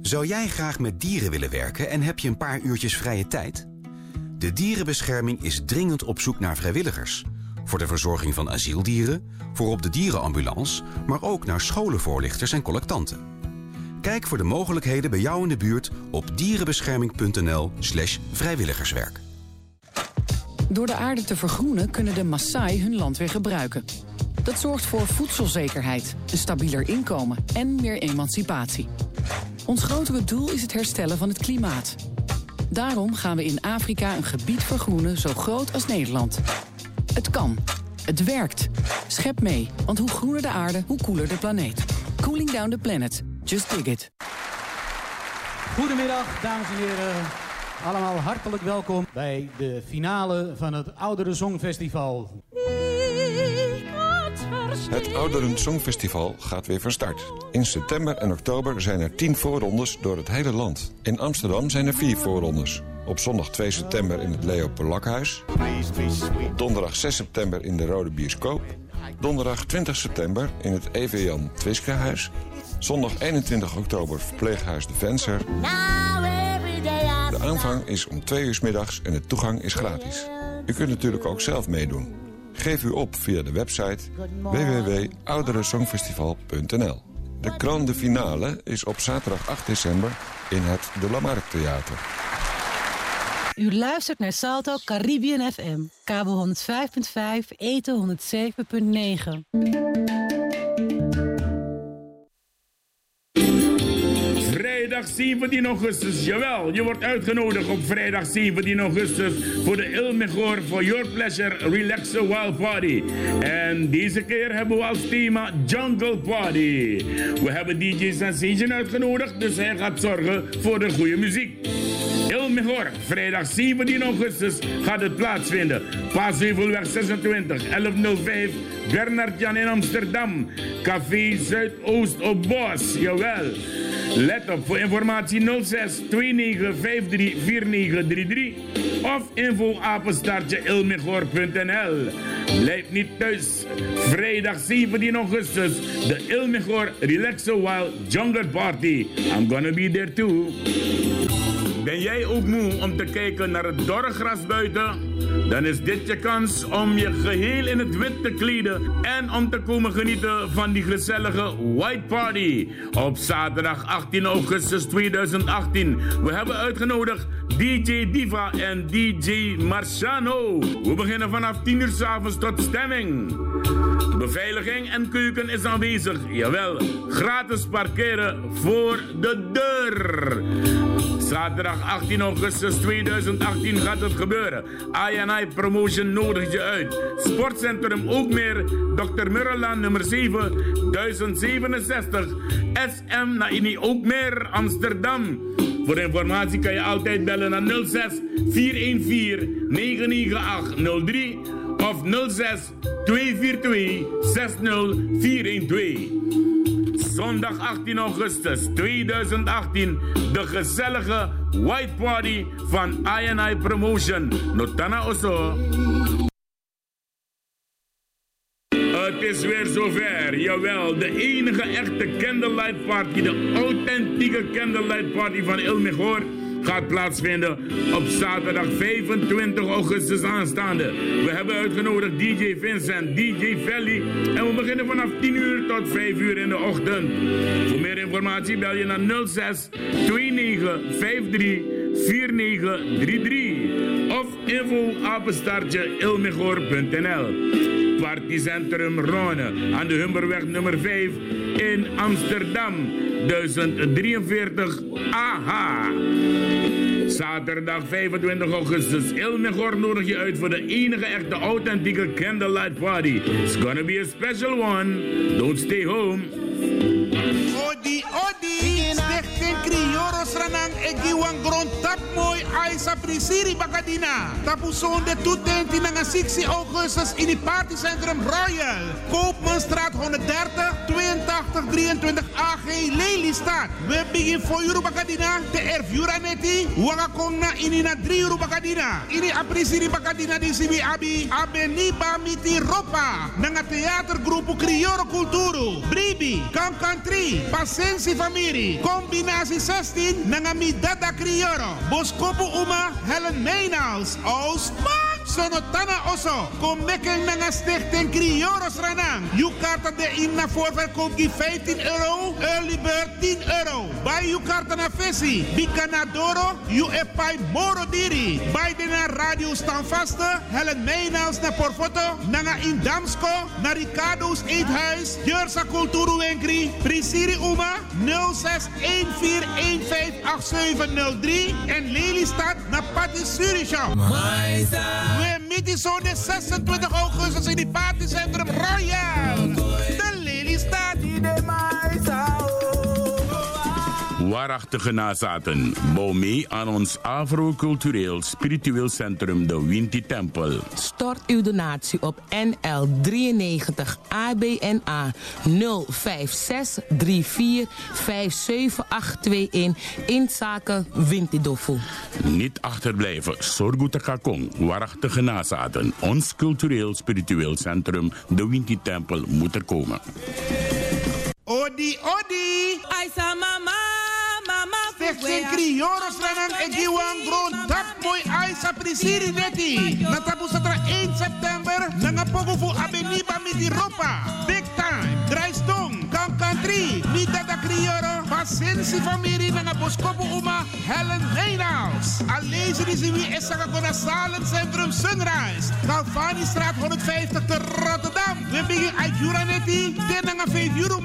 Zou jij graag met dieren willen werken en heb je een paar uurtjes vrije tijd? De Dierenbescherming is dringend op zoek naar vrijwilligers. Voor de verzorging van asieldieren, voor op de dierenambulance... maar ook naar scholenvoorlichters en collectanten. Kijk voor de mogelijkheden bij jou in de buurt op dierenbescherming.nl slash vrijwilligerswerk. Door de aarde te vergroenen kunnen de Maasai hun land weer gebruiken. Dat zorgt voor voedselzekerheid, een stabieler inkomen en meer emancipatie. Ons grotere doel is het herstellen van het klimaat. Daarom gaan we in Afrika een gebied vergroenen zo groot als Nederland. Het kan. Het werkt. Schep mee, want hoe groener de aarde, hoe koeler de planeet. Cooling down the planet. Just dig it. Goedemiddag, dames en heren. Allemaal hartelijk welkom bij de finale van het Oudere Songfestival. Het Ouderen Songfestival gaat weer van start. In september en oktober zijn er 10 voorrondes door het hele land. In Amsterdam zijn er 4 voorrondes. Op zondag 2 september in het Leo Polakhuis. Donderdag 6 september in de Rode Bioscoop. Donderdag 20 september in het EV Jan Twiskehuis. Zondag 21 oktober verpleeghuis De Venser. De aanvang is om 2 uur middags en de toegang is gratis. U kunt natuurlijk ook zelf meedoen. Geef u op via de website www.ouderensongfestival.nl. De grande finale is op zaterdag 8 december in het De Lamarck Theater. U luistert naar Salto Caribbean FM, kabel 105.5, eten 107.9. Vrijdag 17 augustus, jawel, je wordt uitgenodigd op vrijdag 17 augustus voor de Il Mejor for Your Pleasure Relaxer Wild Party. En deze keer hebben we als thema Jungle Party. We hebben DJ Sensation uitgenodigd, dus hij gaat zorgen voor de goede muziek. Il Mejor, vrijdag 17 augustus gaat het plaatsvinden. Paasheuvelweg 26, 1105, Bernard Jan in Amsterdam. Café Zuidoost op Bos, jawel. Let op voor informatie 06 29 53 4933 of info apenstaartje. Blijf niet thuis. Vrijdag 17 augustus, de Ilmegor Relaxo Wild Jungle Party. I'm gonna be there too. Ben jij ook moe om te kijken naar het dorre gras buiten? Dan is dit je kans om je geheel in het wit te kleden en om te komen genieten van die gezellige White Party op zaterdag 18 augustus 2018. We hebben uitgenodigd DJ Diva en DJ Marciano. We beginnen vanaf 10 uur s avonds tot stemming. Beveiliging en keuken is aanwezig. Jawel, gratis parkeren voor de deur. Zaterdag 18 augustus 2018 gaat het gebeuren. INI Promotion nodigt je uit. Sportcentrum ook meer. Dr. Murrelaan nummer 7, 1067. SM Naini ook meer Amsterdam. Voor informatie kan je altijd bellen naar 06 414 99803 of 06 242 60412. Zondag 18 augustus 2018 de gezellige White Party van INI Promotion. Notana Oso. Het is weer zover, jawel, de enige echte candlelight party, de authentieke candlelight party van Il Mejor gaat plaatsvinden op zaterdag 25 augustus aanstaande. We hebben uitgenodigd DJ Vincent, DJ Valley en we beginnen vanaf 10 uur tot 5 uur in de ochtend. Voor meer informatie bel je naar 06 29 53 4933 of info apenstaartje. Partycentrum Rone aan de Humberweg nummer 5 in Amsterdam 1043 AH. Zaterdag 25 augustus. Ilmegor nodig je uit voor de enige echte authentieke candlelight party. It's gonna be a special one. Don't stay home. Odi, odi. Stichting Krioros Ranang Egiwan Grond Tap Mooi Aisa Prisiri Bakadina. Tapuzon de toetenti na 6 augustus in het partycentrum Royal. Koopmanstraat 130 82 23 AG Lelystad. We beginnen voor euro Bakadina. De Erfjura Neti. Wangakong inina 3 euro Bakadina. Ini Aprisiri Bakadina di Sibi Abi. Abeniba Miti Ropa. Nanga theatergroep Crioro Culturo. Bribi. Kankantri. Pasensi Famiri. Combinatie 16. Nanga Midada Crioro. Boskopu Uma. Helen Meinals. Ausma. Sonotana Oso. Kom mekken nanga stichting Crioros Ranang. You karta de in na voorverkoop die 15 euro. Early bird 10 euro. Bij you karta na visie. Bicanadoro. You epai moro diri. Bij na radio staan vaste. Helen Meinals na porfoto. Nanga in Damsko. Na Ricardo's Eethuis. Jursa Wenkri. Prisiri Uma. 0614158703. En Lelystad na Patti Surishan. Meeten zo de 26 augustus in het partycentrum Royal. De Lelystad. Waarachtige nazaten. Bouw mee aan ons Afro-cultureel spiritueel centrum, de Winti Tempel. Stort uw donatie op NL 93 ABNA 056 34 57821 in zaken Wintidofu. Niet achterblijven. Sorguta Kakong. Waarachtige nazaten. Ons cultureel spiritueel centrum, de Winti Tempel, moet er komen. Odi, odi. Aisa mama, mama. Stichting Krioros Ranang Egiwan Grond Tap Mooi Aisa Prisiri Neti. Natapu Satra 1 september. Nanga pogo fu Abeniba Miti Ropa. Big time. Drijstong. Kankantri. Mida da Krioro. Pasensi Famiri Nanga Boskopu Uma. Helen di Ziwi Esaka Kona Salen Centrum Sunrise. Galvani Straat 150 te Rotterdam. We beginnen uit Juraneti. Ten Nanga 5 euro.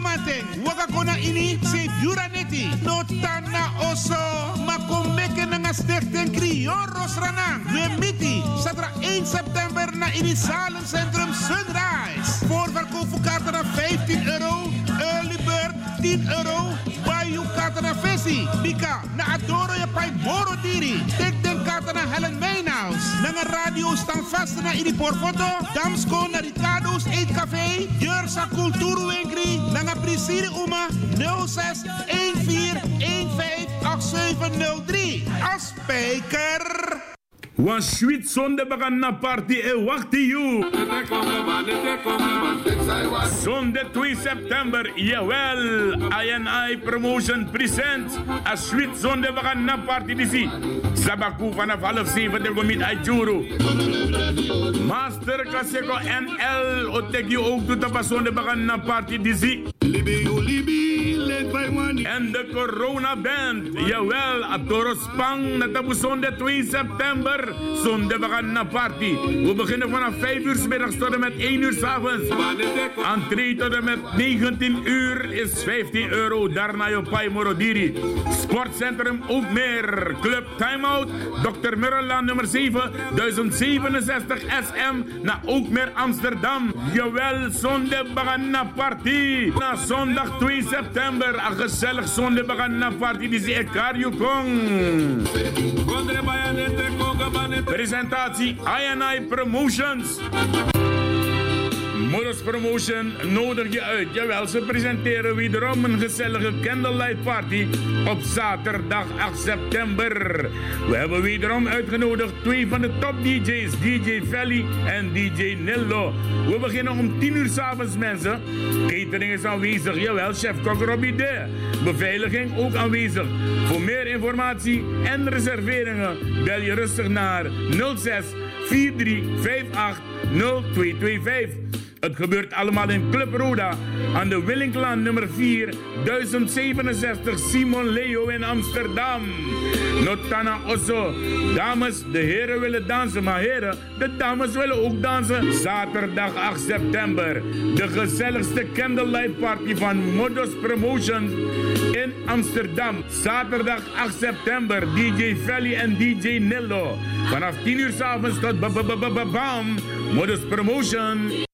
Waka Kona Ini. 7 Juraneti. Notana Oso. Makomeke Nanga Stichting Krioros Ranang. We miti. Satra 1 september na Ini Salen Centrum Sunrise. Voorverkoop voor kaarten naar 15 euro. Early bird 10 euro. Bayou kaarten naar Vessi. Bika. Na Adoro je pai Boro Diri. Tek den naar Helen Meinhaus. Na radio staan vast naar Ini Porfoto. Damsko naar Ricardo's Eetcafé. Jursa Kulturu Winkri. Na Prisiri Uma. 06 14 15 8703. Afspeker. Wan sweet zonde bagan na party e wakti you. Zonde 2 september, jawel. I Promotion presents a sweet zonde na party disi. Sabaku vanaf half zeven de gomit Ajuru. Master Kaseko NL otegi ook na party disi. En de Corona Band, jawel, Adoro Spang, natapu zonde 2 september. Zonde we gaan naar party. We beginnen vanaf 5 uur s middags tot en met 1 uur s avonds. Entree tot en met 19 uur is 15 euro. Daarna je pai morodiri. Sportcentrum meer. Club Timeout, Dr. Murrela nummer 7, 1067 SM naar meer Amsterdam. Jawel, zonde we gaan naar party. Na zondag 2 september, een gezellig zonde we gaan naar party. Die zie ik Kong. Presentatie INI Promotions. Moeders Promotion nodig je uit. Jawel, ze presenteren wederom een gezellige candlelight party op zaterdag 8 september. We hebben wederom uitgenodigd twee van de top DJ's, DJ Valley en DJ Nillo. We beginnen om 10 uur s'avonds mensen. Catering is aanwezig, jawel, chef kok Robbie. Beveiliging ook aanwezig. Voor meer informatie en reserveringen bel je rustig naar 06 4358 0225. Het gebeurt allemaal in Club Roda aan de Willinklaan nummer 4, 1067 Simon Leo in Amsterdam. Notana Osso. Dames, de heren willen dansen, maar heren, de dames willen ook dansen. Zaterdag 8 september. De gezelligste candlelight party van Modos Promotions in Amsterdam. Zaterdag 8 september. DJ Valley en DJ Nillo. Vanaf 10 uur s avonds tot bam. Modus Promotion.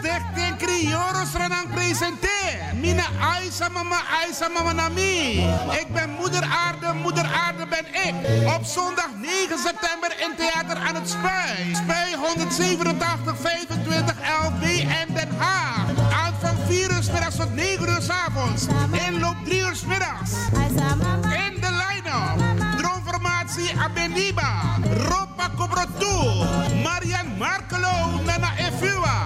Stichting Crioros Ranang presenteert Mina Aisa mama Aisa mama nami. Ik ben moeder aarde, moeder aarde ben ik. Op zondag 9 september in Theater aan het Spui. Spui 187 25 LB en Den Haag. Aanvang 4 uur middags tot 9 uur s avonds. Inloop 3 uur middags. In de line-up. Droomformatie Abeniba. Ropa Cobrotu. Marian Markelo Nana Efua.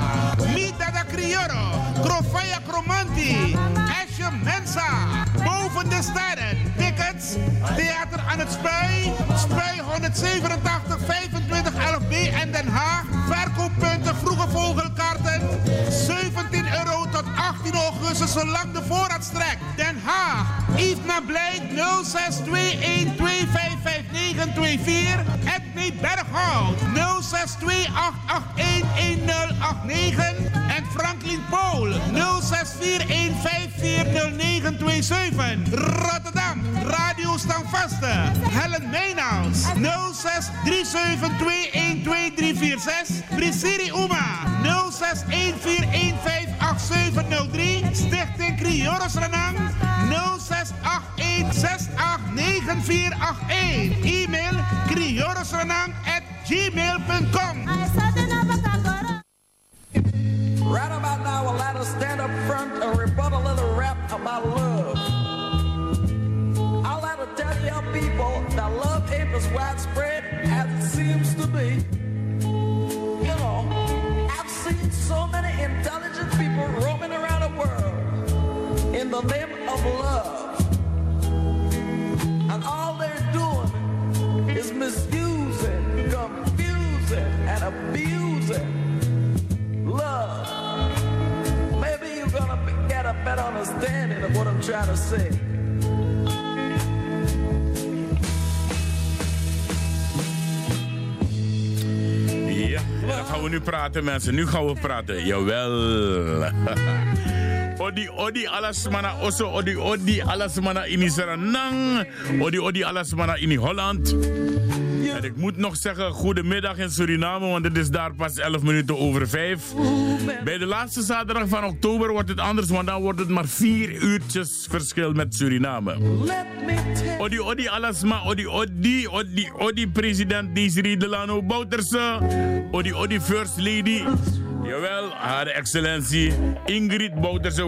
Mida da Crioro. Crofaya Cromanti. Asje Mensa. Boven de sterren. Tickets. Theater aan het Spui. Spui 187 25 11B en Den Haag. Verkooppunten Vroege Vogelkaarten. 17 euro tot 18 augustus zolang de voorraad strekt. Den Haag. Yves Nablijk 0621255924. Edney Berghout 0628811089. Franklin Pool 0641540927. Rotterdam. Radio Stamvaste. Helen Meenaus 0637212346. Brisiri Uma 0614158703. Stichting Crioros Renang 0681689481. E-mail at gmail.com. Right about now, I'll let us stand up front and rebut a little rap about love. I'll let her tell you people that love ain't as widespread as it seems to be. You know, I've seen so many intelligent people roaming around the world in the name of love. Ja, dan gaan we nu praten mensen. Nu gaan we praten. Jawel. Odi odi alasmana oso odi odi alasmana in Suriname. Odi odi alasmana in Holland. Ik moet nog zeggen, goedemiddag in Suriname, want het is daar pas 11 minuten over 5. Bij de laatste zaterdag van oktober wordt het anders, want dan wordt het maar 4 uurtjes verschil met Suriname. Odi odi alasma, odi odi, odi odi president Desiree Delano Bouterse, odi odi first lady. Jawel, haar excellentie Ingrid Bouterse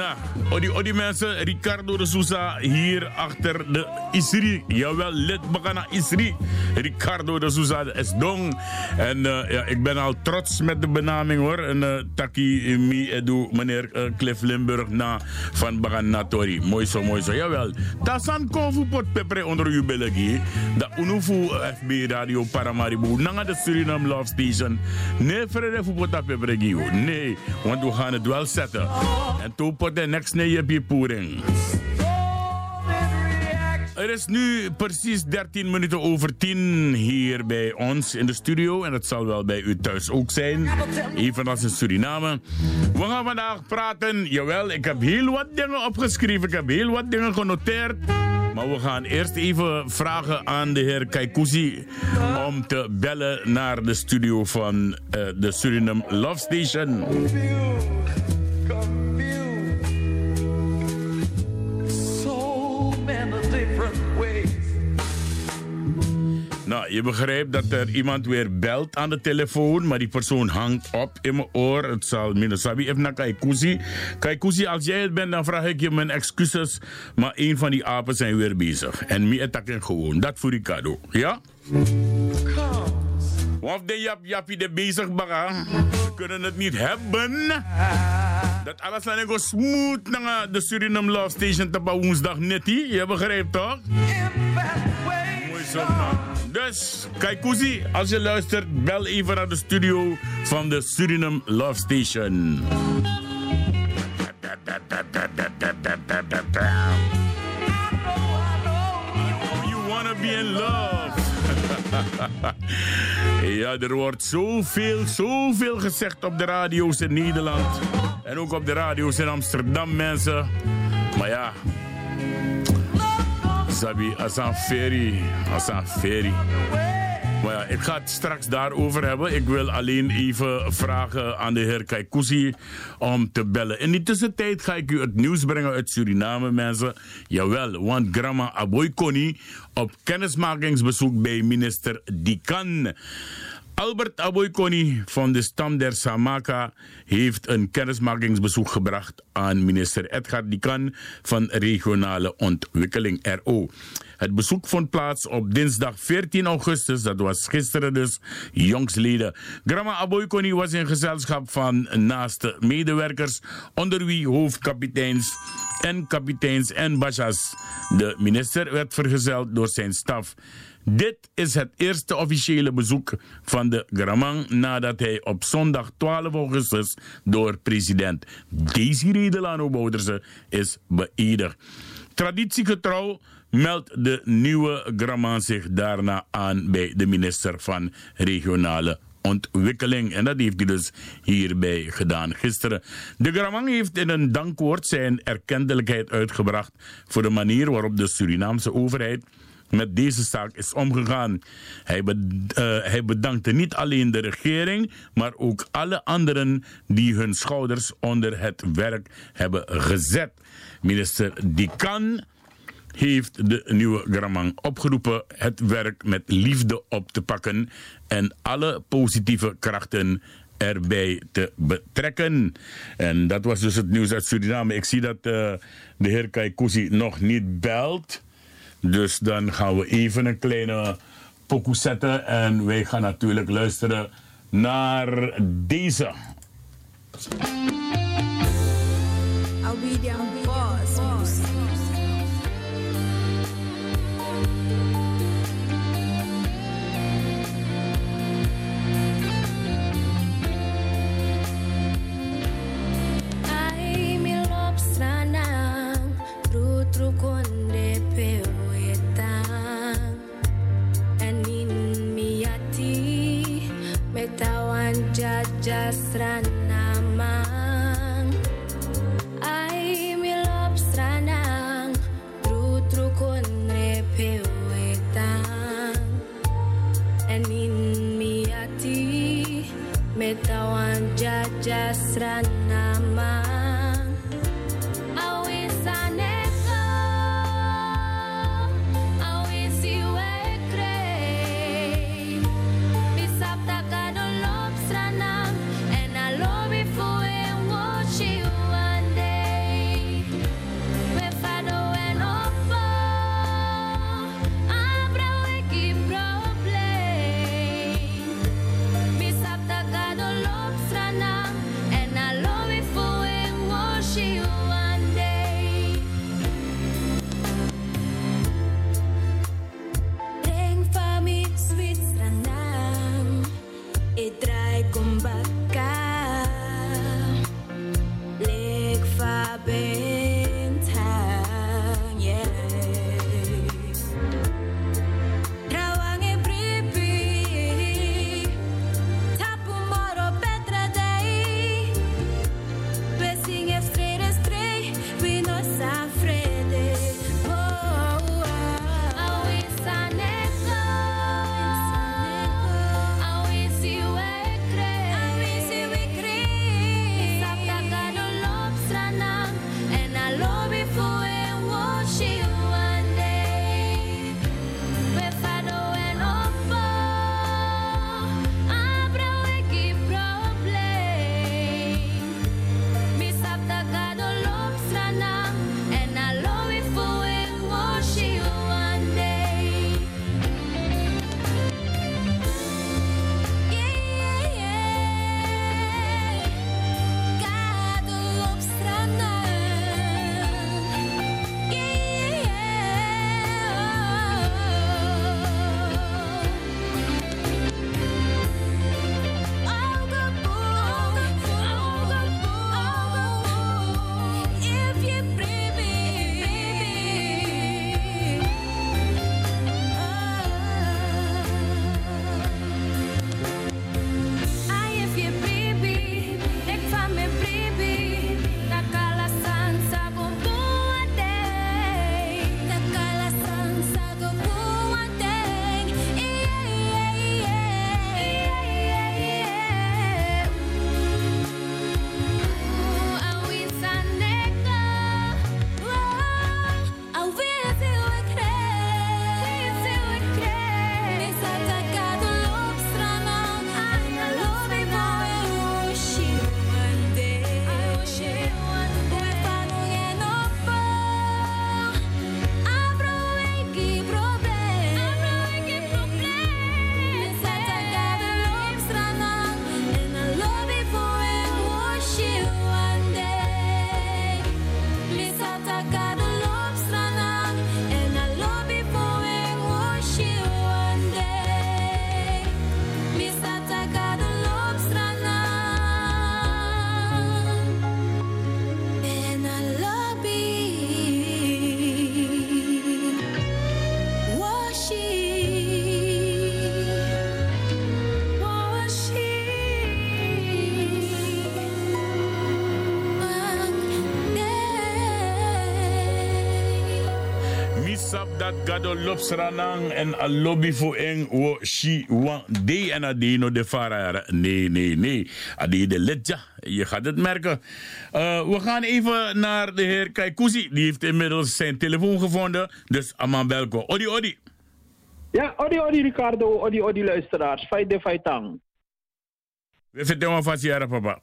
Да. Infatuation. Nou, odi odi mensen, Ricardo de Souza hier achter de Isri. Jawel, lid bakana Isri. Ricardo de Souza de Esdong. En eh, ja, ik ben al trots met de benaming hoor. En uh, taki mi edu meneer eh, Cliff Limburg na van Bagan Natori. Mooi zo, mooi zo. Jawel. Tasan kofu pot pepre onder uw belegi. Da unufu FB Radio Paramaribo. Nanga de Suriname Love Station. Nee, vrede fu pot pepre. Nee, want we gaan het wel zetten. En toen pot de next nee je bipoering. Er is nu precies 13 minuten over 10 hier bij ons in de studio. En dat zal wel bij u thuis ook zijn. Evenals in Suriname. We gaan vandaag praten. Jawel, ik heb heel wat dingen opgeschreven. Ik heb heel wat dingen genoteerd. Maar we gaan eerst even vragen aan de heer Kaikousi om te bellen naar de studio van eh, de Suriname Love Station. Nou, je begrijpt dat er iemand weer belt aan de telefoon, maar die persoon hangt op in mijn oor. Het zal Minasabi even naar Kaikousi. Kaikousi, als jij het bent, dan vraag ik je mijn excuses. Maar een van die apen zijn weer bezig. En mi attacken gewoon. Dat voor Ricardo. Ja? Of de jap jappie de bezig baga. We kunnen het niet hebben. Dat alles go smooth naar de Suriname Love Station te woensdag nettie. Je begrijpt toch? Dus, Kaikousi, als je luistert, bel even naar de studio van de Suriname Love Station. You wanna be in love. Ja, er wordt zoveel, zoveel gezegd op de radio's in Nederland. En ook op de radio's in Amsterdam, mensen. Maar ja. Sabi, als een ferry. Als een ferry. Maar ja, ik ga het straks daarover hebben. Ik wil alleen even vragen aan de heer Kaikousi om te bellen. In die tussentijd ga ik u het nieuws brengen uit Suriname, mensen. Jawel, want Grandma Aboykoni op kennismakingsbezoek bij minister Dikan. Albert Aboykoni van de stam der Samaka heeft een kennismakingsbezoek gebracht aan minister Edgar Dikan van Regionale Ontwikkeling RO. Het bezoek vond plaats op dinsdag 14 augustus, dat was gisteren dus, jongsleden. Grandma Aboykoni was in gezelschap van naaste medewerkers, onder wie hoofdkapiteins en kapiteins en bashas. De minister werd vergezeld door zijn staf. Dit is het eerste officiële bezoek van de Gramang nadat hij op zondag 12 augustus door president Desiree Delano Bouderse is beëdigd. Traditiegetrouw meldt de nieuwe Gramang zich daarna aan bij de minister van Regionale ontwikkeling. En dat heeft hij dus hierbij gedaan gisteren. De Gramang heeft in een dankwoord zijn erkentelijkheid uitgebracht voor de manier waarop de Surinaamse overheid met deze zaak is omgegaan. Hij, uh, hij bedankte niet alleen de regering, maar ook alle anderen die hun schouders onder het werk hebben gezet. Minister Dikan heeft de nieuwe Gramang opgeroepen het werk met liefde op te pakken en alle positieve krachten erbij te betrekken. En dat was dus het nieuws uit Suriname. Ik zie dat uh, de heer Kaikousi nog niet belt. Dus dan gaan we even een kleine pokoe zetten. En wij gaan natuurlijk luisteren naar deze. Jasran Strange. Dat gado lopsranang en a lobby voor eng wo shi wan de en adino de farara. Nee, nee, nee. Adi de letja. Je gaat het merken. Eh, we gaan even naar de heer Kaikousi. Die heeft inmiddels zijn telefoon gevonden. Dus Aman Belko. Odi, odi. Ja, odi, odi Ricardo, odi, odi luisteraars. Feit de feitang. We vertellen vast jaren, papa.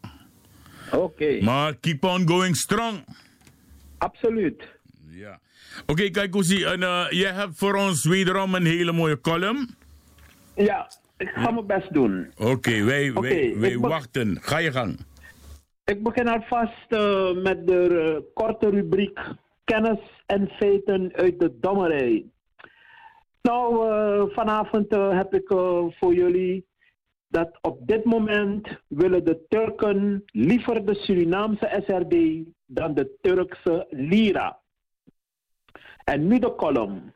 Oké. Maar keep on going strong. Absoluut. Oké, kijk en uh, jij hebt voor ons wederom een hele mooie column. Ja, ik ga mijn best doen. Oké, wij, wij, wachten. Ga je gang. Ik begin alvast eh, met de eh, korte rubriek kennis en feiten uit de dommerij. Nou, eh, vanavond eh, heb ik eh, voor jullie dat op dit moment willen de Turken liever de Surinaamse SRD dan de Turkse lira. En nu de kolom.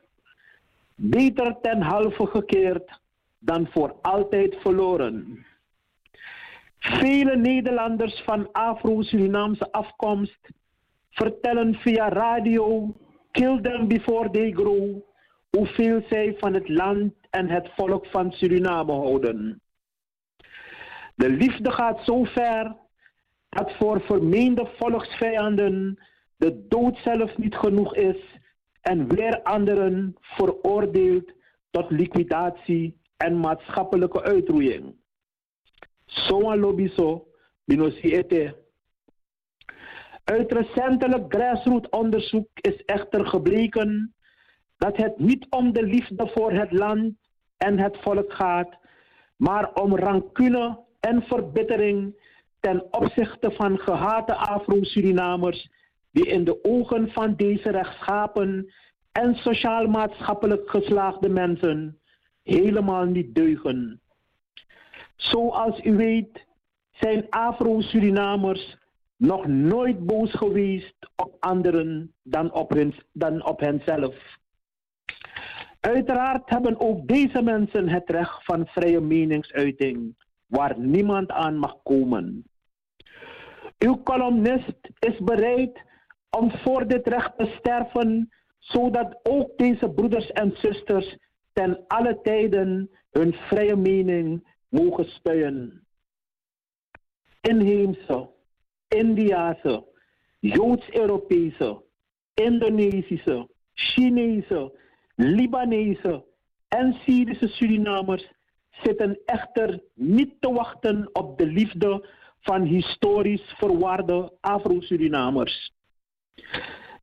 Beter ten halve gekeerd dan voor altijd verloren. Vele Nederlanders van Afro-Surinaamse afkomst vertellen via radio, kill them before they grow, hoeveel zij van het land en het volk van Suriname houden. De liefde gaat zo ver dat voor vermeende volksvijanden de dood zelf niet genoeg is en weer anderen veroordeeld tot liquidatie en maatschappelijke uitroeiing. Zo'n lobby zo, binosi ete. Uit recentelijk grassroot onderzoek is echter gebleken dat het niet om de liefde voor het land en het volk gaat, maar om rancune en verbittering ten opzichte van gehate Afro-Surinamers die in de ogen van deze rechtschapen en sociaal-maatschappelijk geslaagde mensen helemaal niet deugen. Zoals u weet zijn Afro-Surinamers nog nooit boos geweest op anderen dan op, hun, dan op henzelf. Uiteraard hebben ook deze mensen het recht van vrije meningsuiting, waar niemand aan mag komen. Uw columnist is bereid om voor dit recht te sterven, zodat ook deze broeders en zusters ten alle tijden hun vrije mening mogen spuien. Inheemse, Indiase, Joods-Europese, Indonesische, Chinese, Libanese en Syrische Surinamers zitten echter niet te wachten op de liefde van historisch verwaarde Afro-Surinamers.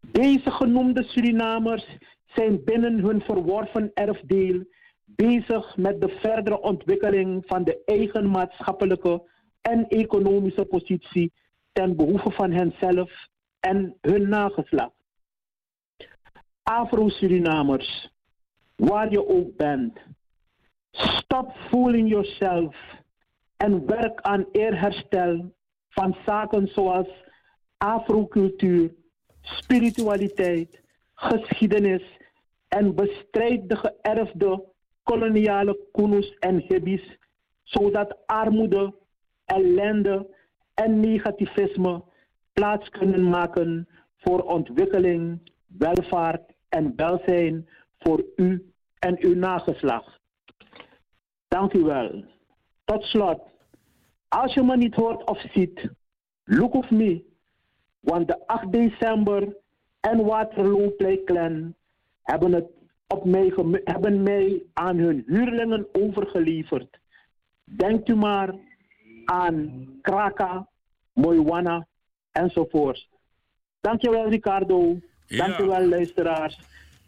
Deze genoemde Surinamers zijn binnen hun verworven erfdeel bezig met de verdere ontwikkeling van de eigen maatschappelijke en economische positie ten behoeve van henzelf en hun nageslacht. Afro-Surinamers, waar je ook bent, stop fooling yourself en werk aan eerherstel van zaken zoals afrocultuur, spiritualiteit, geschiedenis en bestrijd de geërfde koloniale kunus en hobby's, zodat armoede, ellende en negativisme plaats kunnen maken voor ontwikkeling, welvaart en welzijn voor u en uw nageslacht. Dank u wel. Tot slot, als je me niet hoort of ziet, look of me, want de 8 december en Waterloo hebben, het op mij hebben mij aan hun huurlingen overgeleverd. Denkt u maar aan Kraka, Moiwana enzovoort. Dankjewel Ricardo. Ja. Dankjewel luisteraars.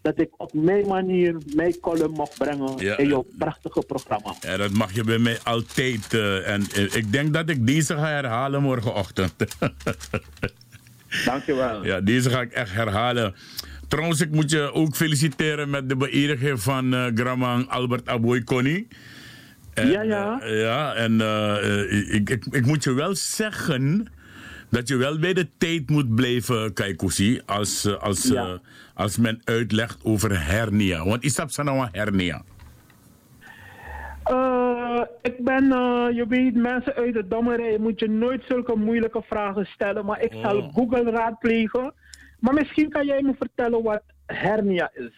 Dat ik op mijn manier mijn column mocht brengen Ja. in jouw prachtige programma. Ja, dat mag je bij mij altijd. eh, en eh, ik denk dat ik deze ga herhalen morgenochtend. Dankjewel. Ja, deze ga ik echt herhalen. Trouwens, ik moet je ook feliciteren met de beëdiging van eh Gramang Albert Aboy Ja, ja. eh, ja, en eh, ik, ik, ik moet je wel zeggen dat je wel bij de tijd moet blijven, Kaikousi, als, als, Ja. als men uitlegt over hernia. Want is dat nou een hernia? Eh, ik ben, eh, je weet, mensen uit de dommerij moet je nooit zulke moeilijke vragen stellen. Maar ik zal Oh. Google raadplegen. Maar misschien kan jij me vertellen wat hernia is.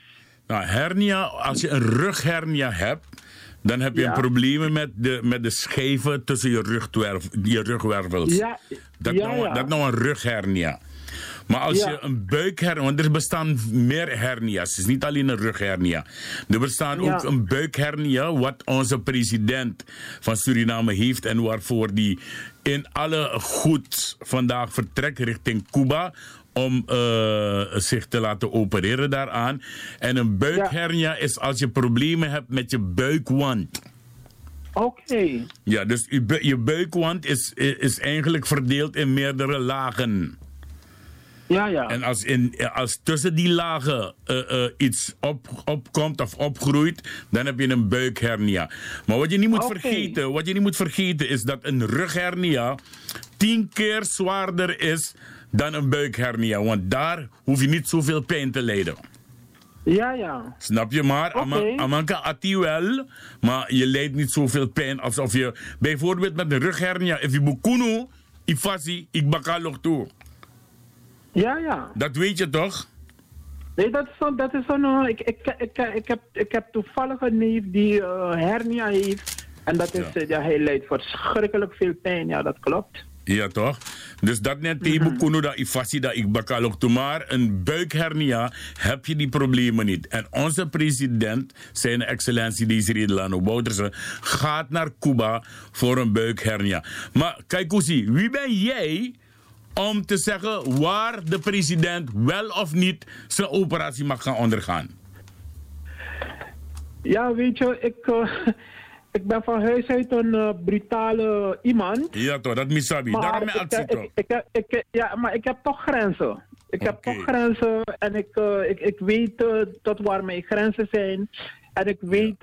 Nou, hernia, als je een rughernia hebt, dan heb je Ja. een probleem met de, met de scheven tussen je, rugwerf, je rugwervels. Ja, dat, ja, nou, dat nou een rughernia. Maar als Ja. je een buikhernia, want er bestaan meer hernia's, het is niet alleen een rughernia. Er bestaan Ja. ook een buikhernia, wat onze president van Suriname heeft en waarvoor die in alle goed vandaag vertrekt richting Cuba om eh, zich te laten opereren daaraan. En een buikhernia is als je problemen hebt met je buikwand. Oké. Ja, dus je buikwand is, is eigenlijk verdeeld in meerdere lagen. Ja, ja. En als, in, als tussen die lagen eh, eh, iets op, opkomt of opgroeit, dan heb je een buikhernia. Maar wat je niet moet vergeten, wat je niet moet vergeten is dat een rughernia tien keer zwaarder is dan een buikhernia. Want daar hoef je niet zoveel pijn te lijden. Ja, ja. Snap je? Maar ama- amanka ati wel, maar je lijdt niet zoveel pijn alsof je bijvoorbeeld met een rughernia, if je bukunu, ifasi, ik bakalog toe. Ja, ja. Dat weet je toch? Nee, dat is dat is een eh, ik, ik, ik, ik, heb, ik heb toevallig een neef die eh, hernia heeft. En dat is, eh, ja. hij lijdt verschrikkelijk veel pijn. Ja, dat klopt. Ja, toch? Dus dat net die mm dat ifasi dat ik bakalog toe. Maar een buikhernia heb je die problemen niet. En onze president, zijn excellentie Desiree Delano Bouterse, gaat naar Cuba voor een buikhernia. Maar kijk hoe zie, wie ben jij om te zeggen waar de president wel of niet zijn operatie mag gaan ondergaan? Ja, weet je, ik, eh, ik ben van huis uit een eh, brutale iemand. Ja, toch, dat misabi. Daarom ik, ik ik, ik, ik, ja, maar ik heb toch grenzen. Ik heb toch grenzen en ik, eh, ik, ik weet tot waar mijn grenzen zijn. En ik weet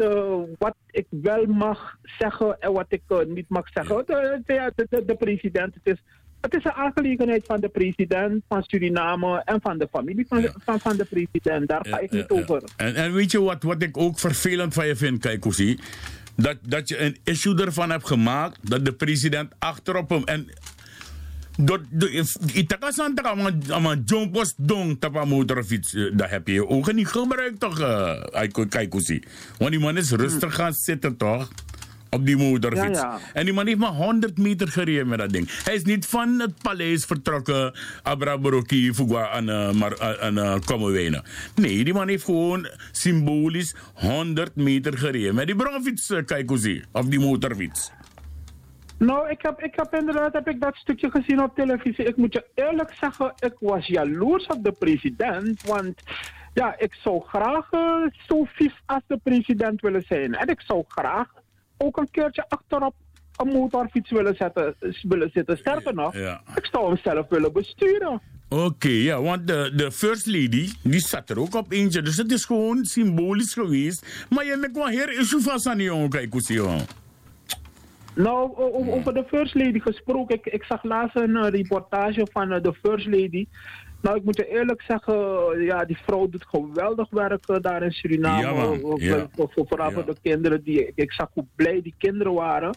wat ik wel mag zeggen en wat ik niet mag zeggen. De, de, de, de- de president, het is, het is een aangelegenheid van de president van Suriname en van de familie van, de, van, van de president. Daar ga ik niet over. En, en weet je wat, wat ik ook vervelend van je vind, Kaikusi? Dat, dat je een issue ervan hebt gemaakt dat de president achterop hem. En door, itaka santa John Post dong tapa motorfiets. eh, Dat heb je je ogen niet gebruikt toch, uh, Kaikusi? Want die man is rustig gaan zitten toch? Op die motorfiets. Ja, ja. En die man heeft maar 100 meter gereden met dat ding. Hij is niet van het paleis vertrokken, Abraboroki, Fugwa en, uh, maar, uh, en uh, Kommerwijnen. Nee, die man heeft gewoon symbolisch 100 meter gereden. Met die bronfiets, uh, kijk zie. Of die motorfiets. Nou, ik heb, ik heb inderdaad heb ik dat stukje gezien op televisie. Ik moet je eerlijk zeggen, ik was jaloers op de president. Want ja, ik zou graag eh, zo vies als de president willen zijn. En ik zou graag ook een keertje achterop een motorfiets willen, zetten, willen zitten. Sterker nog, Ja. ik zou hem zelf willen besturen. Oké, ja, want de, de first lady, die zat er ook op eentje. Dus het is gewoon symbolisch geweest. Maar je hebt wel heer issue van zijn jongen, kijk hoe. Nou, over de First Lady gesproken. Ik, ik zag laatst een eh, reportage van eh, de First Lady. Nou, ik moet je eerlijk zeggen, ja, die vrouw doet geweldig werk eh, daar in Suriname. Ja. Voor- Ja. voor- voor- vooral voor de kinderen. Die, ik, zag hoe blij die kinderen waren.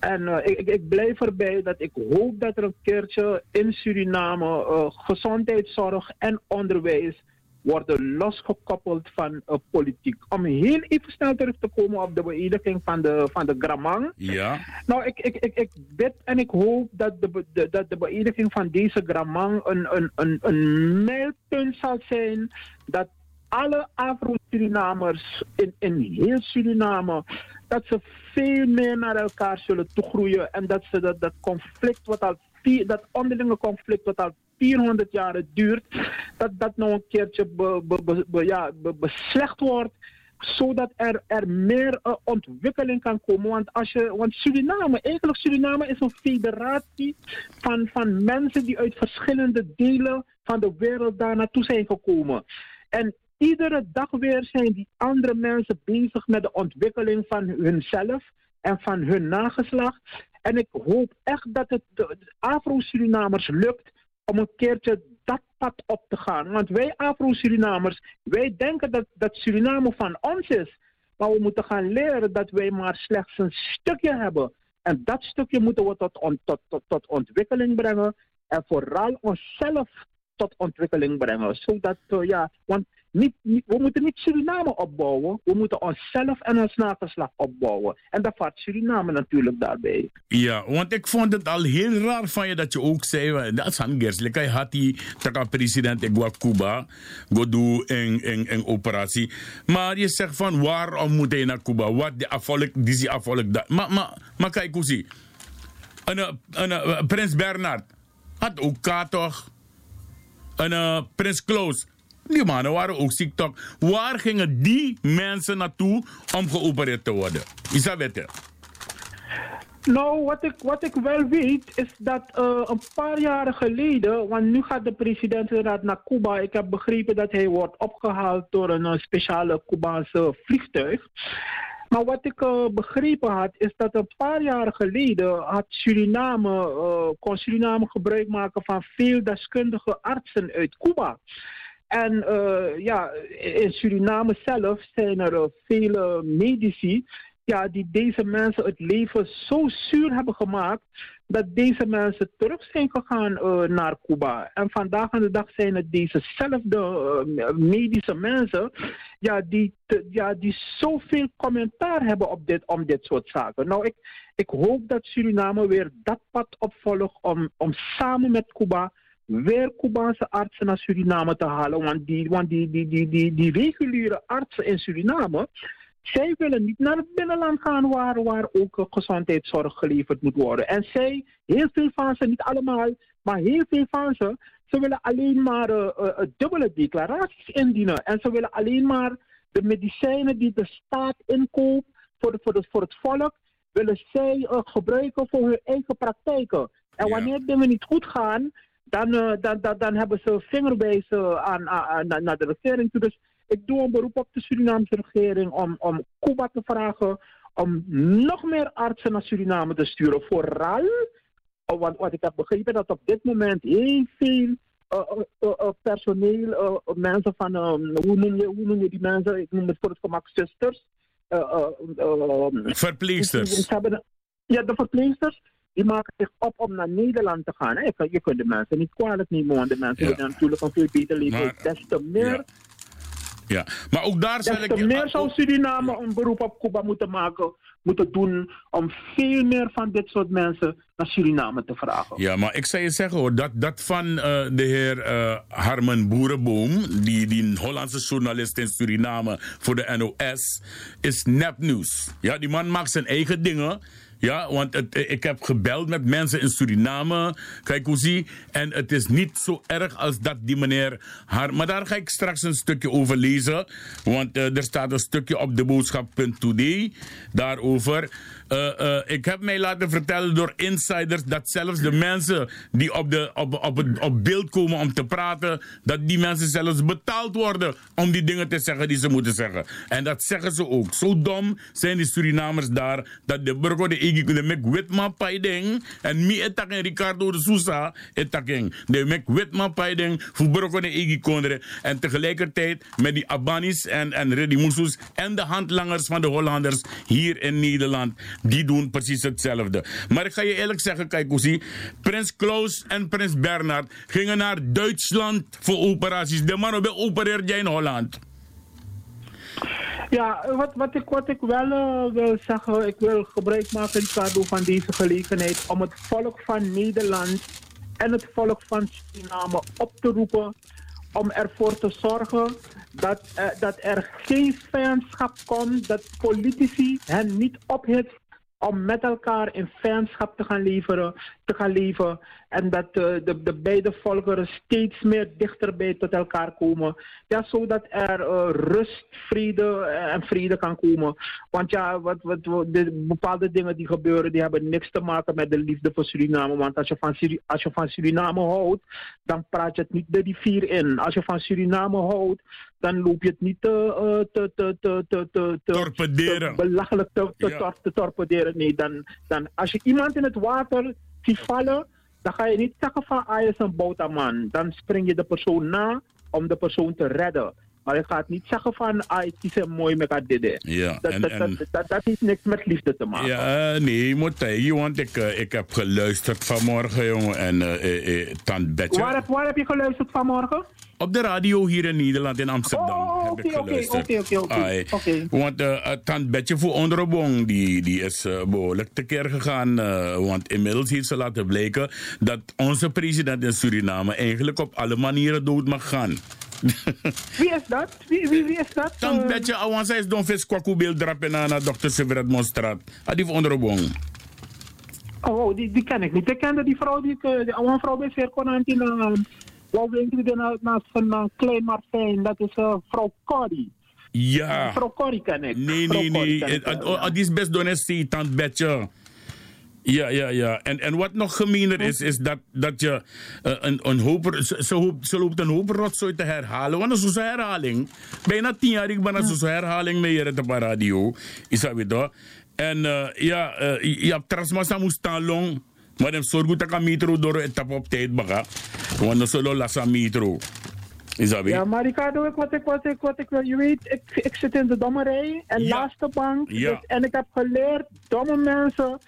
En eh, ik, ik, ik blijf erbij dat ik hoop dat er een keertje in Suriname eh, gezondheidszorg en onderwijs worden losgekoppeld van eh, politiek. Om heel even snel terug te komen op de beëdiging van de, van de Gramang. Ja. Nou, ik, ik, ik, ik bid en ik hoop dat de, de, dat de beëdiging van deze Gramang een, een, een, een mijlpunt zal zijn. Dat alle Afro-Surinamers in, in heel Suriname, dat ze veel meer naar elkaar zullen toegroeien. En dat ze dat, dat conflict, wat al, dat onderlinge conflict wat al 400 jaar duurt, dat dat nou een keertje ja, be- beslecht wordt zodat er, er meer eh, ontwikkeling kan komen. Want, als je, want Suriname, eigenlijk Suriname is een federatie van, van mensen die uit verschillende delen van de wereld daar naartoe zijn gekomen. En iedere dag weer zijn die andere mensen bezig met de ontwikkeling van hunzelf en van hun nageslacht. En ik hoop echt dat het Afro-Surinamers lukt om een keertje dat pad op te gaan. Want wij Afro-Surinamers, wij denken dat, dat Suriname van ons is. Maar we moeten gaan leren dat wij maar slechts een stukje hebben. En dat stukje moeten we tot, tot, tot ontwikkeling brengen. En vooral onszelf tot ontwikkeling brengen. Zodat, eh, ja, want we moeten niet Suriname opbouwen. We moeten onszelf en ons nageslag opbouwen. En daar valt Suriname natuurlijk daarbij. Ja, want ik vond het al heel raar van je dat je ook zei, dat is aan Gerslik. Hij had die president wou Cuba, go doen een, operatie. Maar je zegt van waarom moet hij naar Cuba? Wat de afvolk, die afvolk dat. Maar, maar, maar kijk hoe zie. En, eh, eh, Prins Bernard had ook K toch? En eh, Prins Klaus. Die mannen waren ook ziek? Waar gingen die mensen naartoe om geopereerd te worden? Is dat weten? Nou, wat ik, wat ik wel weet is dat eh, een paar jaren geleden, want nu gaat de president inderdaad naar Cuba. Ik heb begrepen dat hij wordt opgehaald door een eh, speciale Cubaanse vliegtuig. Maar wat ik eh, begrepen had, is dat een paar jaar geleden had Suriname, kon Suriname gebruik maken van veel deskundige artsen uit Cuba. En eh, ja, in Suriname zelf zijn er eh, vele medici ja, die deze mensen het leven zo zuur hebben gemaakt dat deze mensen terug zijn gegaan eh, naar Cuba. En vandaag aan de dag zijn het dezezelfde eh, medische mensen ja, die, ja, die zoveel commentaar hebben op dit, om dit soort zaken. Nou, ik, ik hoop dat Suriname weer dat pad opvolgt om, om samen met Cuba weer Cubaanse artsen naar Suriname te halen. Want die, want die, die, die, die, die reguliere artsen in Suriname, zij willen niet naar het binnenland gaan waar, waar ook gezondheidszorg geleverd moet worden. En zij, heel veel van ze, niet allemaal, maar heel veel van ze, ze willen alleen maar eh, eh, eh, dubbele declaraties indienen. En ze willen alleen maar de medicijnen die de staat inkoopt voor, de, voor, de, voor het volk, willen zij gebruiken voor hun eigen praktijken. En wanneer dingen niet goed gaan, dan, eh, dan, dan, dan hebben ze vingerwijzen aan, aan, aan- naar de regering toe. Dus ik doe een beroep op de Surinaamse regering om, om Cuba te vragen om nog meer artsen naar Suriname te sturen. Vooral, oh, want wat ik heb begrepen, dat op dit moment heel veel eh, eh, eh, eh, personeel, eh, mensen van, eh, hoe, noem je, hoe noem je die mensen? Ik noem het voor het gemak zusters. Eh, eh, eh, Verpleegsters. Ja, de verpleegsters. Die maken zich op om naar Nederland te gaan. hè. Je, je kunt de mensen niet kwalijk nemen, want de mensen Ja. willen natuurlijk een veel beter leven. Des te meer, Ja. Ja, maar ook daar zal des te meer zou Suriname een beroep op Cuba moeten maken, moeten doen om veel meer van dit soort mensen naar Suriname te vragen. Ja, maar ik zou je zeggen hoor, dat, dat van eh, de heer eh, Harmen Boerenboom, die, die Hollandse journalist in Suriname voor de NOS, is nepnieuws. Ja, die man maakt zijn eigen dingen. Ja, want eh, ik heb gebeld met mensen in Suriname, kijk hoe zie, en het is niet zo erg als dat die meneer Har... Maar daar ga ik straks een stukje over lezen, want eh, er staat een stukje op de boodschap.today daarover. Eh, ik heb mij laten vertellen door insiders dat zelfs de mensen die op, de, op, op, het, op beeld komen om te praten, dat die mensen zelfs betaald worden om die dingen te zeggen die ze moeten zeggen. En dat zeggen ze ook. Zo dom zijn die Surinamers daar dat de burger de de mek witma paiding en mi etaken Ricardo de Sousa etaken. De mek witma paiding voor de igi kondre en tegelijkertijd met die Abanis en, en Reddy en de handlangers van de Hollanders hier in Nederland, die doen precies hetzelfde. Maar ik ga je eerlijk zeggen, kijk Prins Klaus en Prins Bernard gingen naar Duitsland voor operaties. De man opereert jij in Holland. Ja, wat, wat, ik, wat ik wel eh, wil zeggen, ik wil gebruik maken, van deze gelegenheid om het volk van Nederland en het volk van Suriname op te roepen om ervoor te zorgen dat, eh, dat er geen vijandschap komt, dat politici hen niet ophitst om met elkaar in vijandschap te gaan, leveren, te gaan leven. En dat eh, de, de beide volkeren steeds meer dichterbij tot elkaar komen. Ja, zodat er eh, rust, vrede eh, en vrede kan komen. Want ja, wat, wat, de bepaalde dingen die gebeuren, die hebben niks te maken met de liefde voor Suriname. Want als je van, Suri- als je van Suriname houdt, dan praat je het niet de rivier in. Als je van Suriname houdt, dan loop je het niet te, eh, te, te, te, te, te, te, Torpederen. te belachelijk te, te, Ja. tor- te torpederen. Nee, dan, dan, als je iemand in het water ziet vallen, dan ga je niet zeggen van, ah, hij is een boutaman. Dan spring je de persoon na om de persoon te redden. Maar ik ga het niet zeggen van, ah, het is een mooi met dit. Ja, Dat, en- dat, en- dat, dat, dat heeft niks met liefde te maken. Ja, eh, nee, moet tegen, want ik, eh, ik heb geluisterd vanmorgen, jongen. En eh eh, eh, Tant Betje. Waar, heb, waar heb je geluisterd vanmorgen? Op de radio hier in Nederland, in Amsterdam, Oh, heb oké, ik oké, geluisterd. oké, oké, oké, Ai. oké. Want eh uh, Tant Betje voor Onderbong, die, die is eh, behoorlijk tekeer gegaan. eh, want inmiddels heeft ze laten blijken dat onze president in Suriname eigenlijk op alle manieren dood mag gaan. Wie is dat? Wie, wie, wie is dat? Tant Eh, Betje, awan zij is don vis kwaku beeld drapen na dokter Severat Monstraat. Adi voor Onderbong. Oh, oh, die, die ken ik niet. Ik kende die vrouw, die, eh, die oude vrouw bij Veerkonant in uh, Wouwinkel, die na- naast van uh, Klein Martijn. Dat is uh, vrouw Corrie. Ja. Mevrouw Corrie ken ik. Nee, nee, nee. Het- het- Het is best donesti, tant Betje. Ja, ja, ja. En, en wat nog gemeener is, is dat, dat je eh, een, een hoop, ze, ze, hoop- ze loopt een hoop rotzooi te herhalen. Want dat is zo'n herhaling. Bijna tien jaar, ik ben aan zo'n herhaling mee hier op de radio. Is dat weer? En eh, ja, eh, je hebt trasmassa moest staan long. Maar dan zorg goed dat ik metro door het tap op tijd baga. Want dan zullen last metro. Is dat weer? Ja, maar Ricardo, ik, wat, ik, wat, ik, wat ik wil, je weet, ik, ik zit in de dommerij en Ja. laatste bank. Ja. Dus, en ik heb geleerd, domme mensen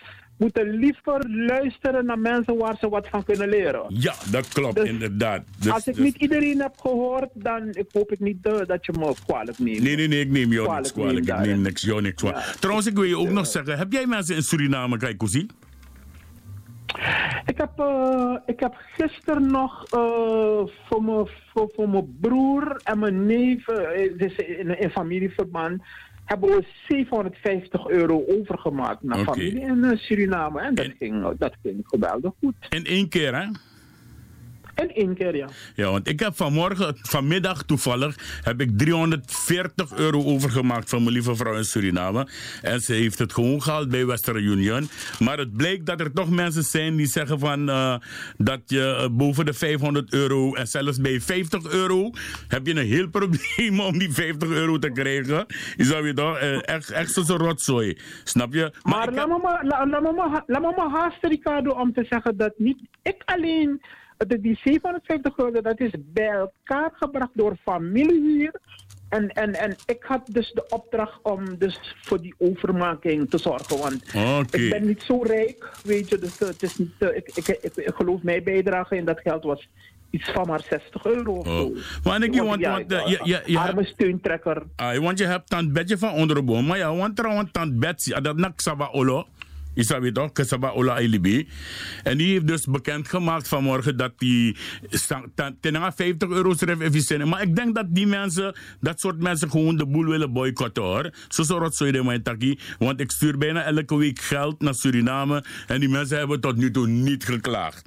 moeten liever luisteren naar mensen waar ze wat van kunnen leren. Ja, dat klopt, Dus inderdaad. Dus- Als ik dus- niet iedereen heb gehoord, dan ik hoop ik niet dat je me kwalijk neemt. Nee, nee, nee, ik neem jou Kwalijk niks kwalijk. Ik neem niks, jou niks kwalijk. Trouwens, ik wil je ook nog zeggen, heb jij mensen in Suriname, kijk, zien? Ik heb, eh, ik heb gisteren nog eh, voor, mijn, voor, voor mijn broer en mijn neef, dus in, in familieverband, hebben we 750 euro overgemaakt naar familie in eh, Suriname. En dat, ging, dat ging geweldig goed. In één keer, hè? In één keer, ja. Ja, want ik heb vanmorgen, vanmiddag toevallig, heb ik 340 euro overgemaakt van mijn lieve vrouw in Suriname. En ze heeft het gewoon gehaald bij Western Union. Maar het bleek dat er toch mensen zijn die zeggen van eh, dat je eh, boven de 500 euro en zelfs bij 50 euro heb je een heel probleem om die 50 euro te krijgen. Is dat weer toch? Eh, echt, echt zo'n rotzooi. Snap je? Maar, maar, la- laat, me maar, haasten, Ricardo, om te zeggen dat niet ik alleen, die 750 euro, dat is bij elkaar gebracht door familie hier. En, en, en ik had dus de opdracht om dus voor die overmaking te zorgen. Want ik ben niet zo rijk, weet je. Dus eh, het is niet, eh, ik, ik, ik, ik geloof mijn bijdrage in dat geld was iets van maar 60 euro of zo. Oh. Maar ik, want, ja, want, eh, je, je, je hebt- arme steuntrekker. Ah, want je hebt tant Betje van onder de boom. Maar ja, want trouwens tant Betsy, dat nak Saba Olo. Is dat weer toch? Saba Ola ILB. En die heeft dus bekendgemaakt vanmorgen dat die ten 50 euro schrijft efficiënt. Maar ik denk dat die mensen, dat soort mensen gewoon de boel willen boycotten hoor. Zo zo rot zo je mijn takkie. Want ik stuur bijna elke week geld naar Suriname. En die mensen hebben tot nu toe niet geklaagd.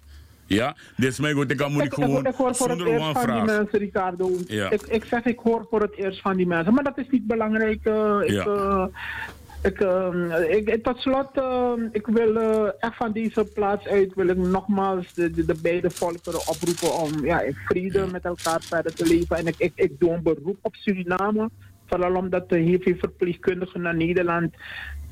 Ja, dus mij goed, ik kan moet ik Ik, ik, gewoon ik hoor voor het eerst van die mensen, Ricardo. Ja. Ik, ik zeg, ik hoor voor het eerst van die mensen. Maar dat is niet belangrijk. eh, ik, Ja. eh, ik, eh, ik, tot slot, eh, ik wil eh, echt van deze plaats uit, wil ik nogmaals de, de, de beide volkeren oproepen om ja, in vrede met elkaar verder te leven. En ik, ik, ik doe een beroep op Suriname. Vooral omdat er heel veel verpleegkundigen naar Nederland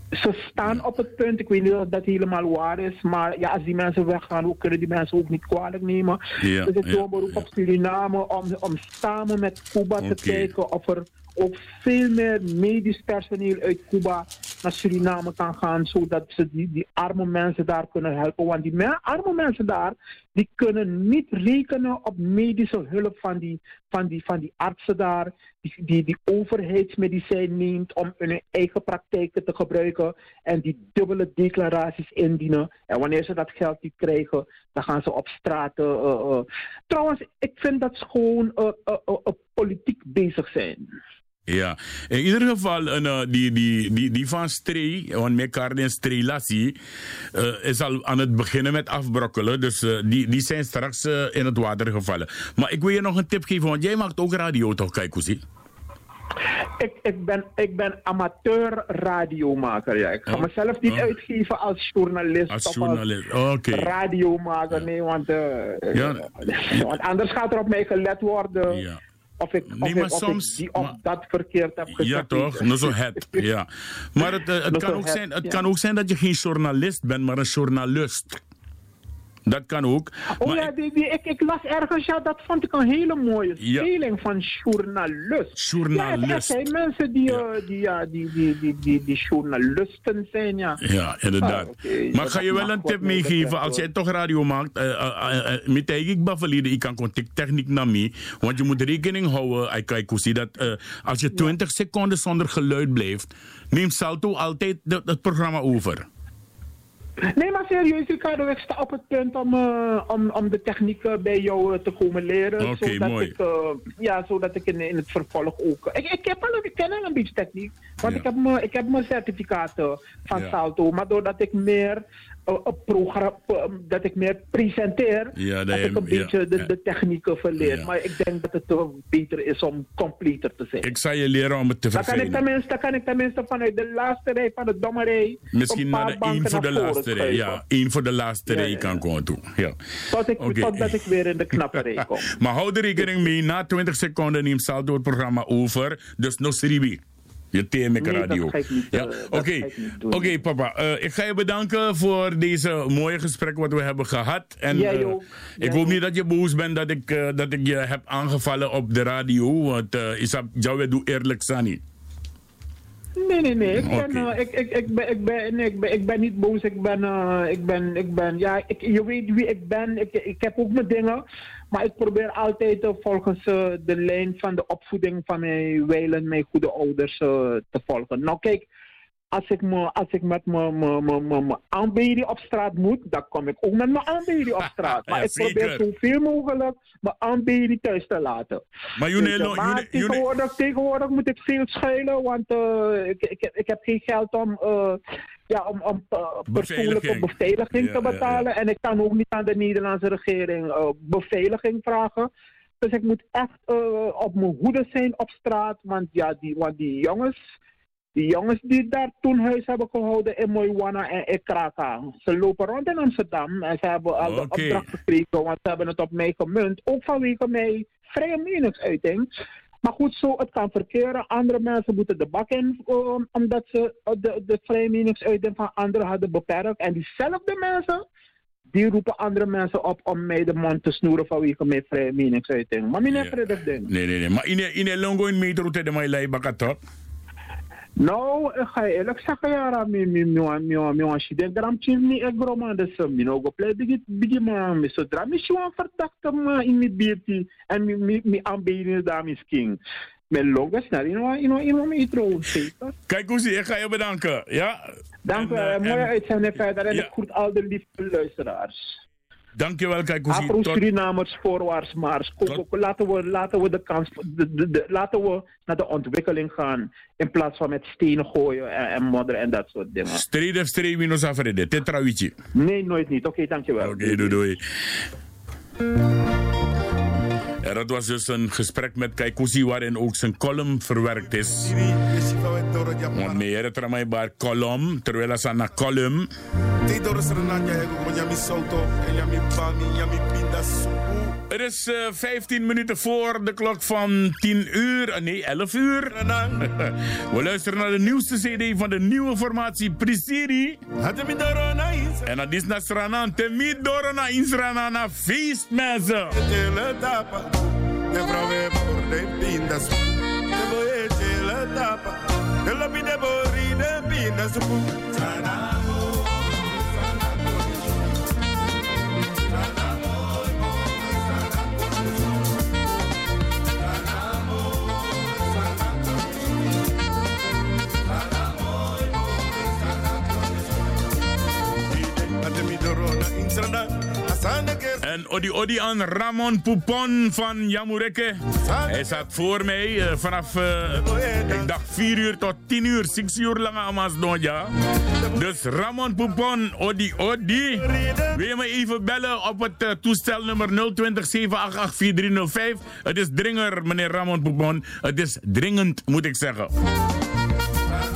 ze staan op het punt, ik weet niet of dat helemaal waar is, maar ja, als die mensen weggaan, we kunnen die mensen ook niet kwalijk nemen. Ja, dus ik doe een beroep op Suriname om, om samen met Cuba te kijken of er ook veel meer medisch personeel uit Cuba naar Suriname kan gaan, zodat ze die, die arme mensen daar kunnen helpen. Want die me- arme mensen daar, die kunnen niet rekenen op medische hulp van die, van die, van die artsen daar, die, die, die overheidsmedicijn neemt om hun eigen praktijken te gebruiken en die dubbele declaraties indienen. En wanneer ze dat geld niet krijgen, dan gaan ze op straat. eh, eh, eh. Trouwens, ik vind dat ze gewoon eh, politiek bezig zijn. Ja, in ieder geval, een, eh, die, die, die, die van Stree, want elkaar in Stree-Lassie, eh, is al aan het beginnen met afbrokkelen. Dus eh, die, die zijn straks in het water gevallen. Maar ik wil je nog een tip geven, want jij maakt ook radio toch, kijk hoe zie? Ik, ik, ben, ik ben amateur radiomaker. Ja. Ik ga Oh, mezelf niet oh. uitgeven als journalist. Als journalist, oké. radiomaker. Nee, want, Ja. want anders gaat er op mij gelet worden. Ja. Of ik, of Nee, ik, of soms- ik die of dat verkeerd heb gezegd. Ja, toch? Nou, zo het. Ja. Maar het, eh, het, kan, ook het, zijn, het ja. kan ook zijn dat je geen journalist bent, maar een journalist. Dat kan ook. Oh Maar ja, die, die, ik, ik las ergens, ja, dat vond ik een hele mooie Ja. speling van journalist. Journalist. Ja, er zijn mensen die, eh, die, ja, die, die, die, die, die journalisten zijn, ja. Ja, inderdaad. Ah, oké. Maar ik ga je wel een tip meegeven. Als jij toch radio maakt, eh, eh, met ik bavalide, ik kan contact techniek naar mij. Want je moet rekening houden, ik kijk hoe dat als je 20 seconden zonder geluid blijft, neemt Salto altijd het programma over. Nee, maar serieus, Ricardo, ik sta op het punt om, eh, om, om de techniek eh, bij jou eh, te komen leren. Zodat mooi. Ik, eh, ja, zodat ik in, in het vervolg ook... Ik, ik, heb al, ik ken al een beetje techniek, want Ja. ik, heb me, ik heb mijn certificaten van Ja. Salto. Maar doordat ik meer... een programma, eh, dat ik meer presenteer, Ja, dat ik een ja, beetje de, ja. de technieken verleerd. Maar ik denk dat het eh, beter is om completer te zijn. Ik zal je leren om het te Dan kan, ik verfijnen. tenminste, dan kan ik tenminste vanuit de laatste rij van de dommerij... Misschien naar de één voor de laatste rij. Ja, één voor de laatste rij kan komen toe. Ja. Tot ik, Oké. totdat ik weer in de knappe rij kom. Maar hou er rekening mee, na 20 seconden neemt Saldo het programma over. Dus no sribi. Je TMK radio. ja? eh, Oké. Oké, papa. eh, ik ga je bedanken voor deze mooie gesprek wat we hebben gehad. En, eh, ik hoop niet dat je boos bent dat ik, dat ik je heb aangevallen op de radio. Want uh, is jou doe eerlijk, Sani. Nee, nee, nee. Ik ben, ik, ik, ik, ben, ik, ben, ik, ben, ik ben niet boos. Ik ben, ik ben, ik ben ja, ik, je weet wie ik ben. Ik, ik heb ook mijn dingen. Maar ik probeer altijd volgens eh, de lijn van de opvoeding van mijn wijlen, mijn goede ouders eh, te volgen. Nou, kijk. Als ik, me, als ik met mijn aanbieding op straat moet, dan kom ik ook met mijn aanbieding op straat. Maar Ja, ik probeer zoveel mogelijk mijn aanbieding thuis te laten. Maar Dus, June- June- tegenwoordig, tegenwoordig moet ik veel schuilen, want eh, ik, ik, heb- ik heb geen geld om, ja, om, om eh, persoonlijke Beveiliging. te ja, ja. betalen. En ik kan ook niet aan de Nederlandse regering eh, beveiliging vragen. Dus ik moet echt eh, op mijn hoede zijn op straat, want, ja, die, want die jongens... Die jongens die daar toen huis hebben gehouden in Moiwana en Ekraka. Ze lopen rond in Amsterdam en ze hebben al de opdracht gekregen, want ze hebben het op mij gemunt. Ook vanwege mij vrije meningsuiting. Maar goed, zo, het kan verkeren. Andere mensen moeten de bak in, um, omdat ze uh, de, de vrije meningsuiting van anderen hadden beperkt. En diezelfde mensen, die roepen andere mensen op om mij de mond te snoeren vanwege mijn vrije meningsuiting. Maar meneer Ja. Frederik Ding. Nee, nee, nee. Maar in een longo in metro te de mij bakatot. Nou, ik ga eerlijk zeggen, ja, mi mi mi mi mi mi mi si den gram chin ni e groma dus mi no go play bigi bigi ma mi so dra mi si wan verdachte ma in mi beauty en mi mi mi aanbiedingen daar misschien. Mijn longest naar in wa in wa in wa mi tro zeker. Kijk hoe zie ik ga je bedanken. Ja? Dank u, eh, mooie en- uitzending verder en ik groet al de lieve luisteraars. Dankjewel, kijk hoe zie Afro tot, Surinamers voorwaarts maar laten we, laten we de kans, de, de, de- laten we naar de ontwikkeling gaan in plaats van met stenen gooien en, en modderen en dat soort dingen. Streed of streed minus afrede. Tetrawici. Nee, nooit niet. Oké, dankjewel. Oké, doei doei. Dat was dus een gesprek met Kaikousi waarin ook zijn column verwerkt is. Want meer het bar column, terwijl hij aan column. Het is eh, 15 minuten voor de klok van 10 uur, eh, nee 11 uur. We luisteren naar de nieuwste CD van de nieuwe formatie Prisiri. En dat is naar Sranan, Temi Dorona in Sranana, feest En Odi Odi aan Ramon Poupon van Jamureke. Hij staat voor mij eh, vanaf, eh, ik dacht 4 uur tot 10 uur, 6 uur lang Amas Noja. Dus Ramon Poupon, Odi Odi. Wil je me even bellen op het eh, toestelnummer 020 788 4305? Het is dringer, meneer Ramon Poupon. Het is dringend, moet ik zeggen.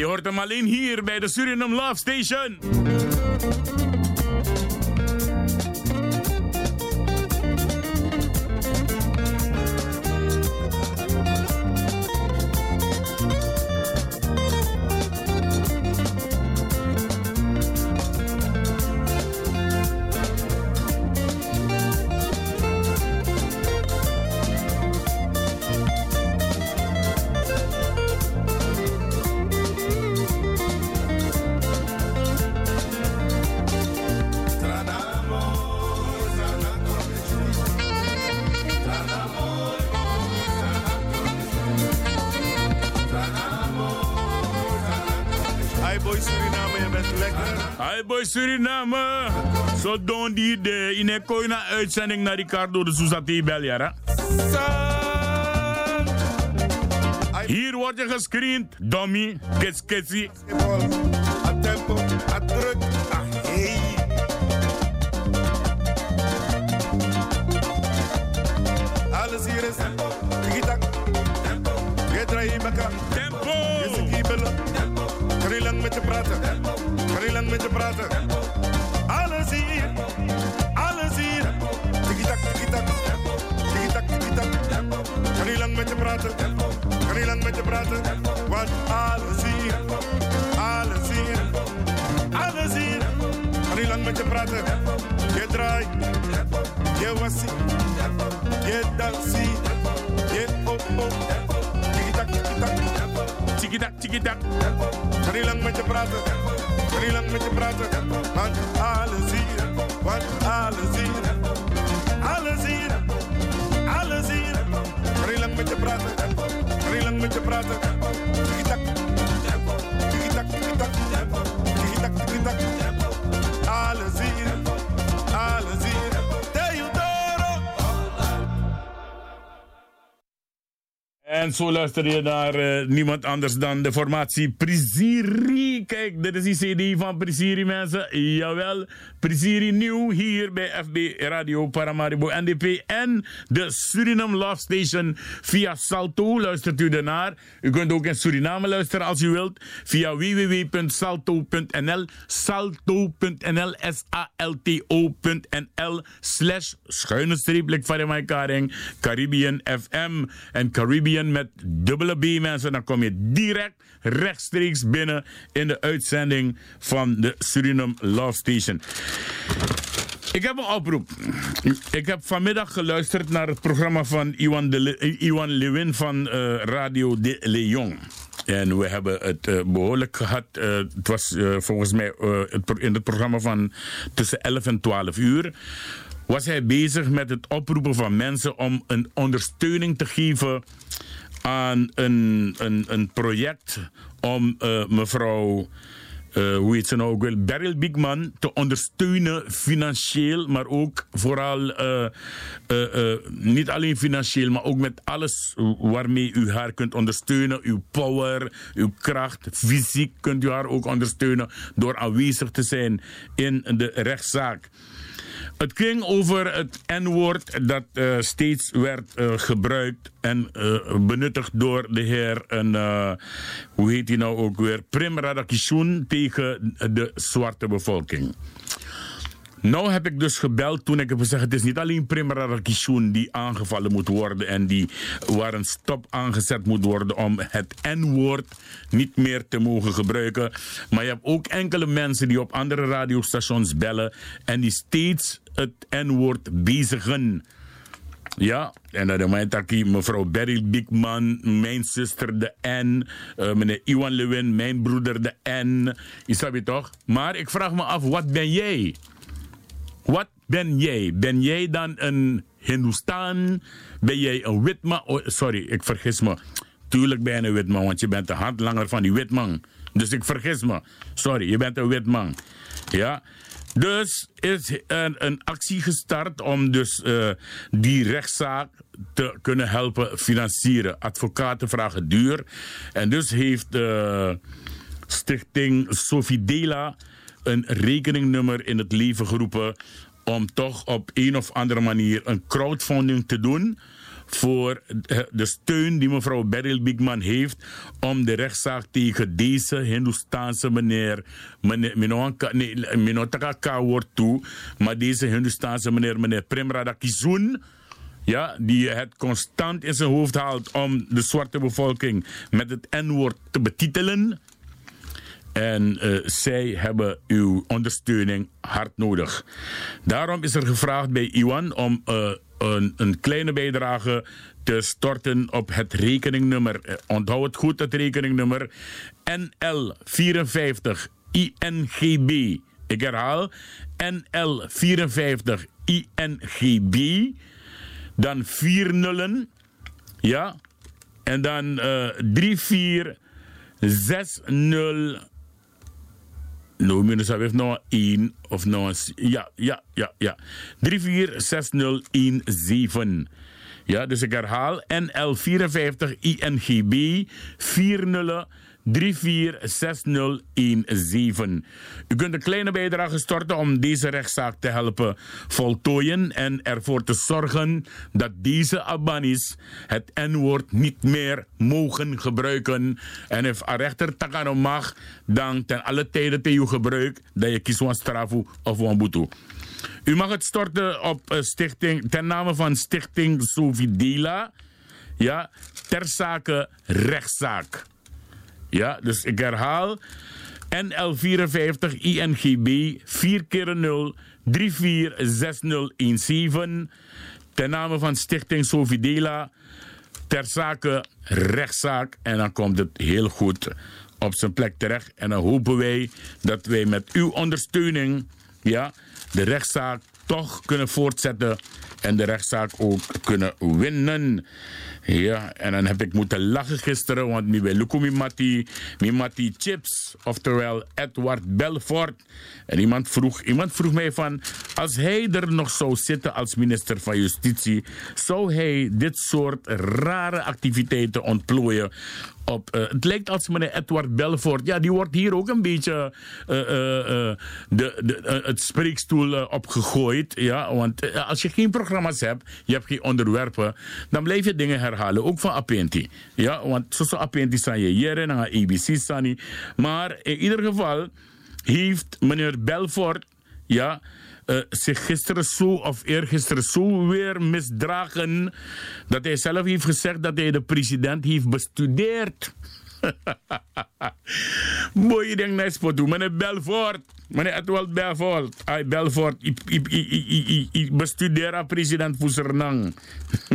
Je hoort hem alleen hier bij de Suriname Love Station. Suriname. Zo doen die de in een koina uitzending naar Ricardo de Souzati Beljara. Hier wordt je gescreend, dummy, druk, Want alles hier, alles hier, alles hier. Kan niet lang met je praten, je draait, je wassie, je dansie, je op op. Tiki-tak, tiki-tak, tiki-tak, tiki-tak. Kan niet lang met je praten, kan niet lang met je praten. Want alles hier, want alles hier, En zo luister je naar eh, niemand anders dan de formatie Prisiri. Kijk, dit is die CD van Prisiri, mensen. Jawel, Prisiri nieuw hier bij FB Radio Paramaribo NDP en de Suriname Love Station via Salto. Luistert u ernaar. U kunt ook in Suriname luisteren als u wilt via www.salto.nl. Salto.nl, S-A-L-T-O.nl slash schuine streep, van karing, Caribbean FM en Caribbean met dubbele B mensen. Dan kom je direct rechtstreeks binnen in de uitzending van de Suriname Love Station. Ik heb een oproep. Ik heb vanmiddag geluisterd naar het programma van Iwan, de Le- Iwan Lewin van eh, Radio de Leon. En we hebben het eh, behoorlijk gehad. Eh, het was eh, volgens mij eh, in het programma van tussen 11 en 12 uur. Was hij bezig met het oproepen van mensen om een ondersteuning te geven aan een, een, een project om eh, mevrouw eh, hoe heet ze nou ook wel, Beryl Bigman te ondersteunen financieel, maar ook vooral eh, eh, niet alleen financieel, maar ook met alles waarmee u haar kunt ondersteunen. Uw power, uw kracht, fysiek kunt u haar ook ondersteunen door aanwezig te zijn in de rechtszaak. Het ging over het N-woord dat eh, steeds werd eh, gebruikt en eh, benuttigd door de heer, en, hoe heet hij nou ook weer, Prim Radakishun tegen de zwarte bevolking. Nou heb ik dus gebeld toen ik heb gezegd: het is niet alleen Prim die aangevallen moet worden en die, waar een stop aangezet moet worden om het N-woord niet meer te mogen gebruiken. Maar je hebt ook enkele mensen die op andere radiostations bellen en die steeds het N-woord bezigen. Ja, en dan dat ik mevrouw Beryl Bigman, mijn zuster de N, eh, meneer Iwan Lewin, mijn broeder de N. Je toch? Maar ik vraag me af, wat ben jij? Wat ben jij? Ben jij dan een Hindoestaan? Ben jij een witman? Oh, sorry, ik vergis me. Tuurlijk ben je een witman, want je bent de handlanger van die witman. Dus ik vergis me. Sorry, je bent een witman. Ja? Dus is een, een actie gestart om dus eh, die rechtszaak te kunnen helpen financieren. Advocaten vragen duur. En dus heeft de stichting Sofidela een rekeningnummer in het leven geroepen om toch op een of andere manier een crowdfunding te doen voor de steun die mevrouw Beryl Bigman heeft om de rechtszaak tegen deze Hindoestaanse meneer, meneer nee, Minotaka wordt toe, maar deze Hindoestaanse meneer, meneer Prem Radakizun, ja, die het constant in zijn hoofd haalt om de zwarte bevolking met het N-woord te betitelen. En uh, zij hebben uw ondersteuning hard nodig. Daarom is er gevraagd bij Iwan om uh, een, een, kleine bijdrage te storten op het rekeningnummer. Uh, onthoud het goed, het rekeningnummer NL54 INGB. Ik herhaal NL54 INGB. Dan 4 nullen. Ja. En dan 3460 No, minus heeft nog 1 of nog Ja, ja, ja, ja. 346017. Ja, dus ik herhaal. NL54 INGB 40 346017. U kunt een kleine bijdrage storten om deze rechtszaak te helpen voltooien en ervoor te zorgen dat deze Albanis het N-woord niet meer mogen gebruiken. En if a rechter takano mag, dan ten alle tijden te je gebruik dat je kiest van strafu of van boete. U mag het storten op stichting, ten name van Stichting Sovidela. Ja, ter zake rechtszaak. Ja, dus ik herhaal. NL54 INGB 4 keer 0 346017 ten name van Stichting Sovidela ter zake rechtszaak. En dan komt het heel goed op zijn plek terecht. En dan hopen wij dat wij met uw ondersteuning ja, de rechtszaak toch kunnen voortzetten en de rechtszaak ook kunnen winnen. Ja, en dan heb ik moeten lachen gisteren, want bij Lukumi Mati, Mati Chips, oftewel Edward Belfort. En iemand vroeg, iemand vroeg mij van, als hij er nog zou zitten als minister van Justitie, zou hij dit soort rare activiteiten ontplooien op. Uh, het lijkt als meneer Edward Belfort. Ja, die wordt hier ook een beetje uh, uh, de, de, het spreekstoel opgegooid. Ja, want als je geen programma's hebt, je hebt geen onderwerpen, dan blijf je dingen herhalen. Ook van Apenti. Ja, want zoals Apenti zijn je hier en ABC staan Maar in ieder geval heeft meneer Belfort. Ja, uh, zich gisteren zo of eergisteren zo weer misdragen dat hij zelf heeft gezegd dat hij de president heeft bestudeerd. Boy, je denkt nice voor doen. Meneer Belfort, meneer Edwald Belfort, ay Belfort, ik bestudeer president Fusernang.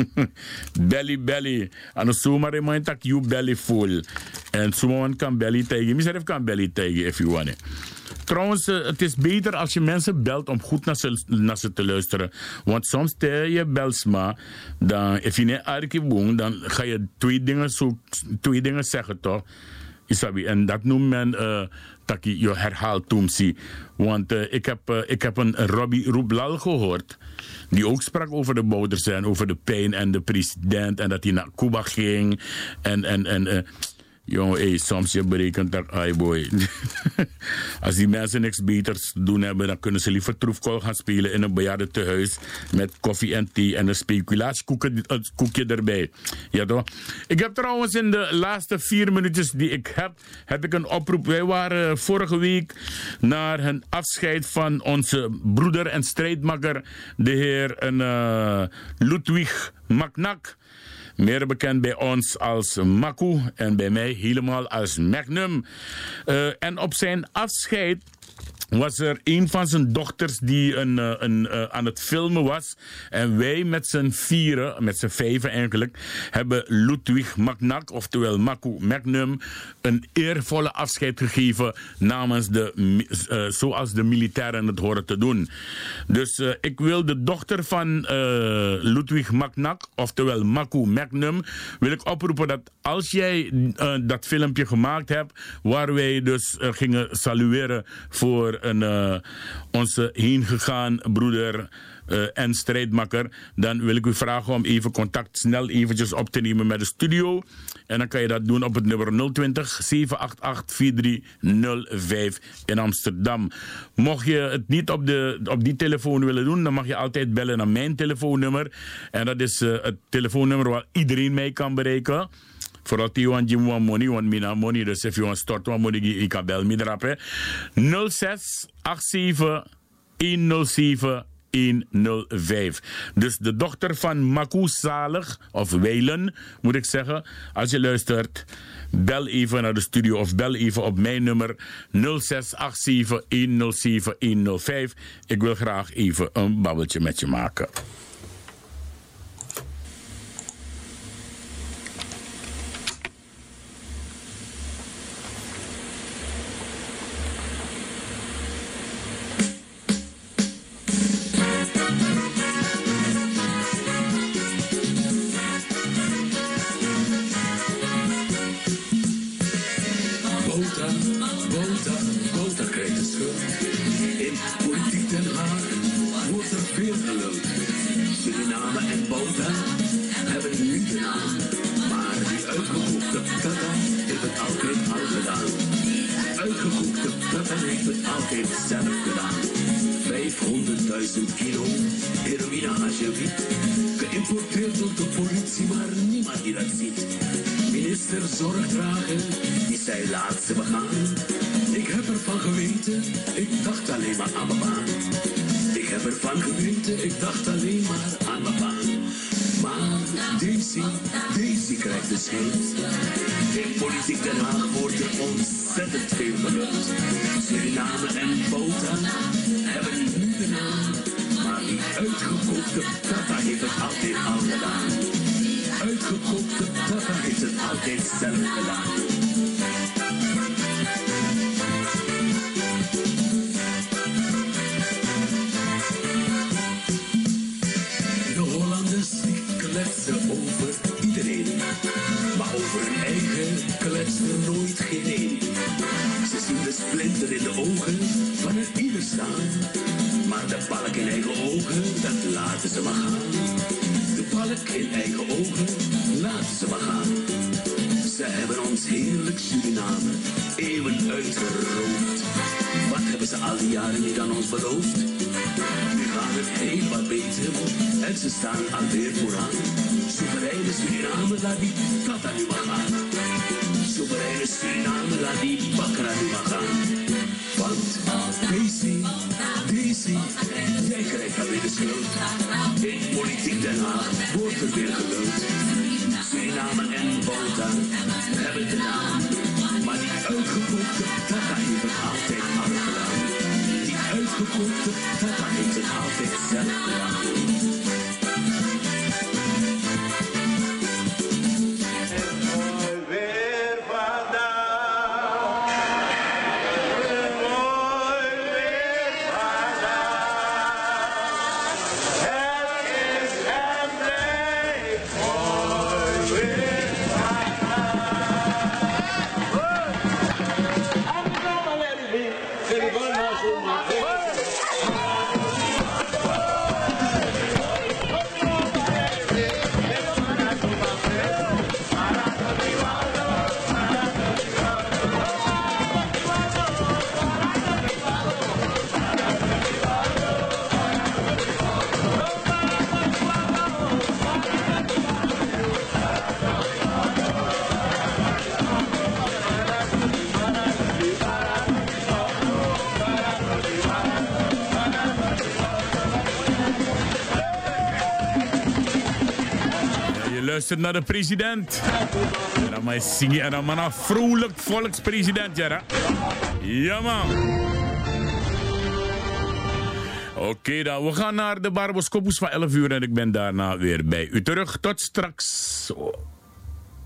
belly belly. En zomaar in mijn tak you belly full. En zomaar kan belly tegen. Misschien kan belly tegen if you want it. Trouwens, uh, het is beter als je mensen belt om goed naar ze, naar ze te luisteren. Want soms stel je belsma, dan, if je niet dan ga je twee dingen, zo, twee dingen zeggen toch? Isabi. En dat noemt men uh, taki, je herhaalt tumsi. Want uh, ik, heb, ik heb een Robbie Roublal gehoord. Die ook sprak over de bouders en over de pijn en de president. En dat hij naar Cuba ging. En, en, en Jongen, hey, soms je berekent dat, ai boy. Als die mensen niks beters te doen hebben, dan kunnen ze liever troefkool gaan spelen in een bejaardentehuis met koffie en thee en een speculatiekoekje erbij. Ja toch? Ik heb trouwens in de laatste vier minuutjes die ik heb, heb ik een oproep. Wij waren vorige week naar een afscheid van onze broeder en strijdmakker, de heer uh, Ludwig Maknak. Meer bekend bij ons als Maku en bij mij helemaal als Magnum. Uh, en op zijn afscheid was er een van zijn dochters die een, eh, een, uh, aan het filmen was. En wij met z'n vieren, met z'n vijven eigenlijk, hebben Ludwig Magnak, oftewel Maku Magnum, een eervolle afscheid gegeven namens de, uh, zoals de militairen het horen te doen. Dus ik wil de dochter van Ludwig Magnak, oftewel Maku Magnum, wil ik oproepen dat als jij dat filmpje gemaakt hebt, waar wij dus gingen salueren voor over uh, onze heengegaan broeder uh, en strijdmakker, dan wil ik u vragen om even contact snel eventjes op te nemen met de studio. En dan kan je dat doen op het nummer 020 788 4305 in Amsterdam. Mocht je het niet op, de, op die telefoon willen doen, dan mag je altijd bellen naar mijn telefoonnummer. En dat is uh, het telefoonnummer waar iedereen mij kan bereiken. Vooral die want je want money, want mina money. Dus als je want stort want money, ik kan bel me erop. 06 87 107 105. Dus de dochter van Maku Zalig, of Welen moet ik zeggen. Als je luistert, bel even naar de studio of bel even op mijn nummer 0687 107 105. Ik wil graag even een babbeltje met je maken. Politik Den Haag aan ons beloofd. Nu gaat het heel wat beter en ze staan alweer vooraan. Soevereine Suriname, laat die kata aan maar gaan. Soevereine Suriname, laat die bakker aan u maar gaan. Want Casey, Daisy, jij krijgt alweer de schuld. In politiek Den Haag wordt er weer geduld. Suriname en Volta hebben de naam. Maar die uitgevoerd, dat ga je nog altijd aan Zukunft, verwandelte Haarwechsel, luistert naar de president. En dan maar zingen en dan vrolijk volkspresident, ja. Ja, man. Oké dan, we gaan naar de Barboscopus van 11 uur en ik ben daarna weer bij u terug. Tot straks.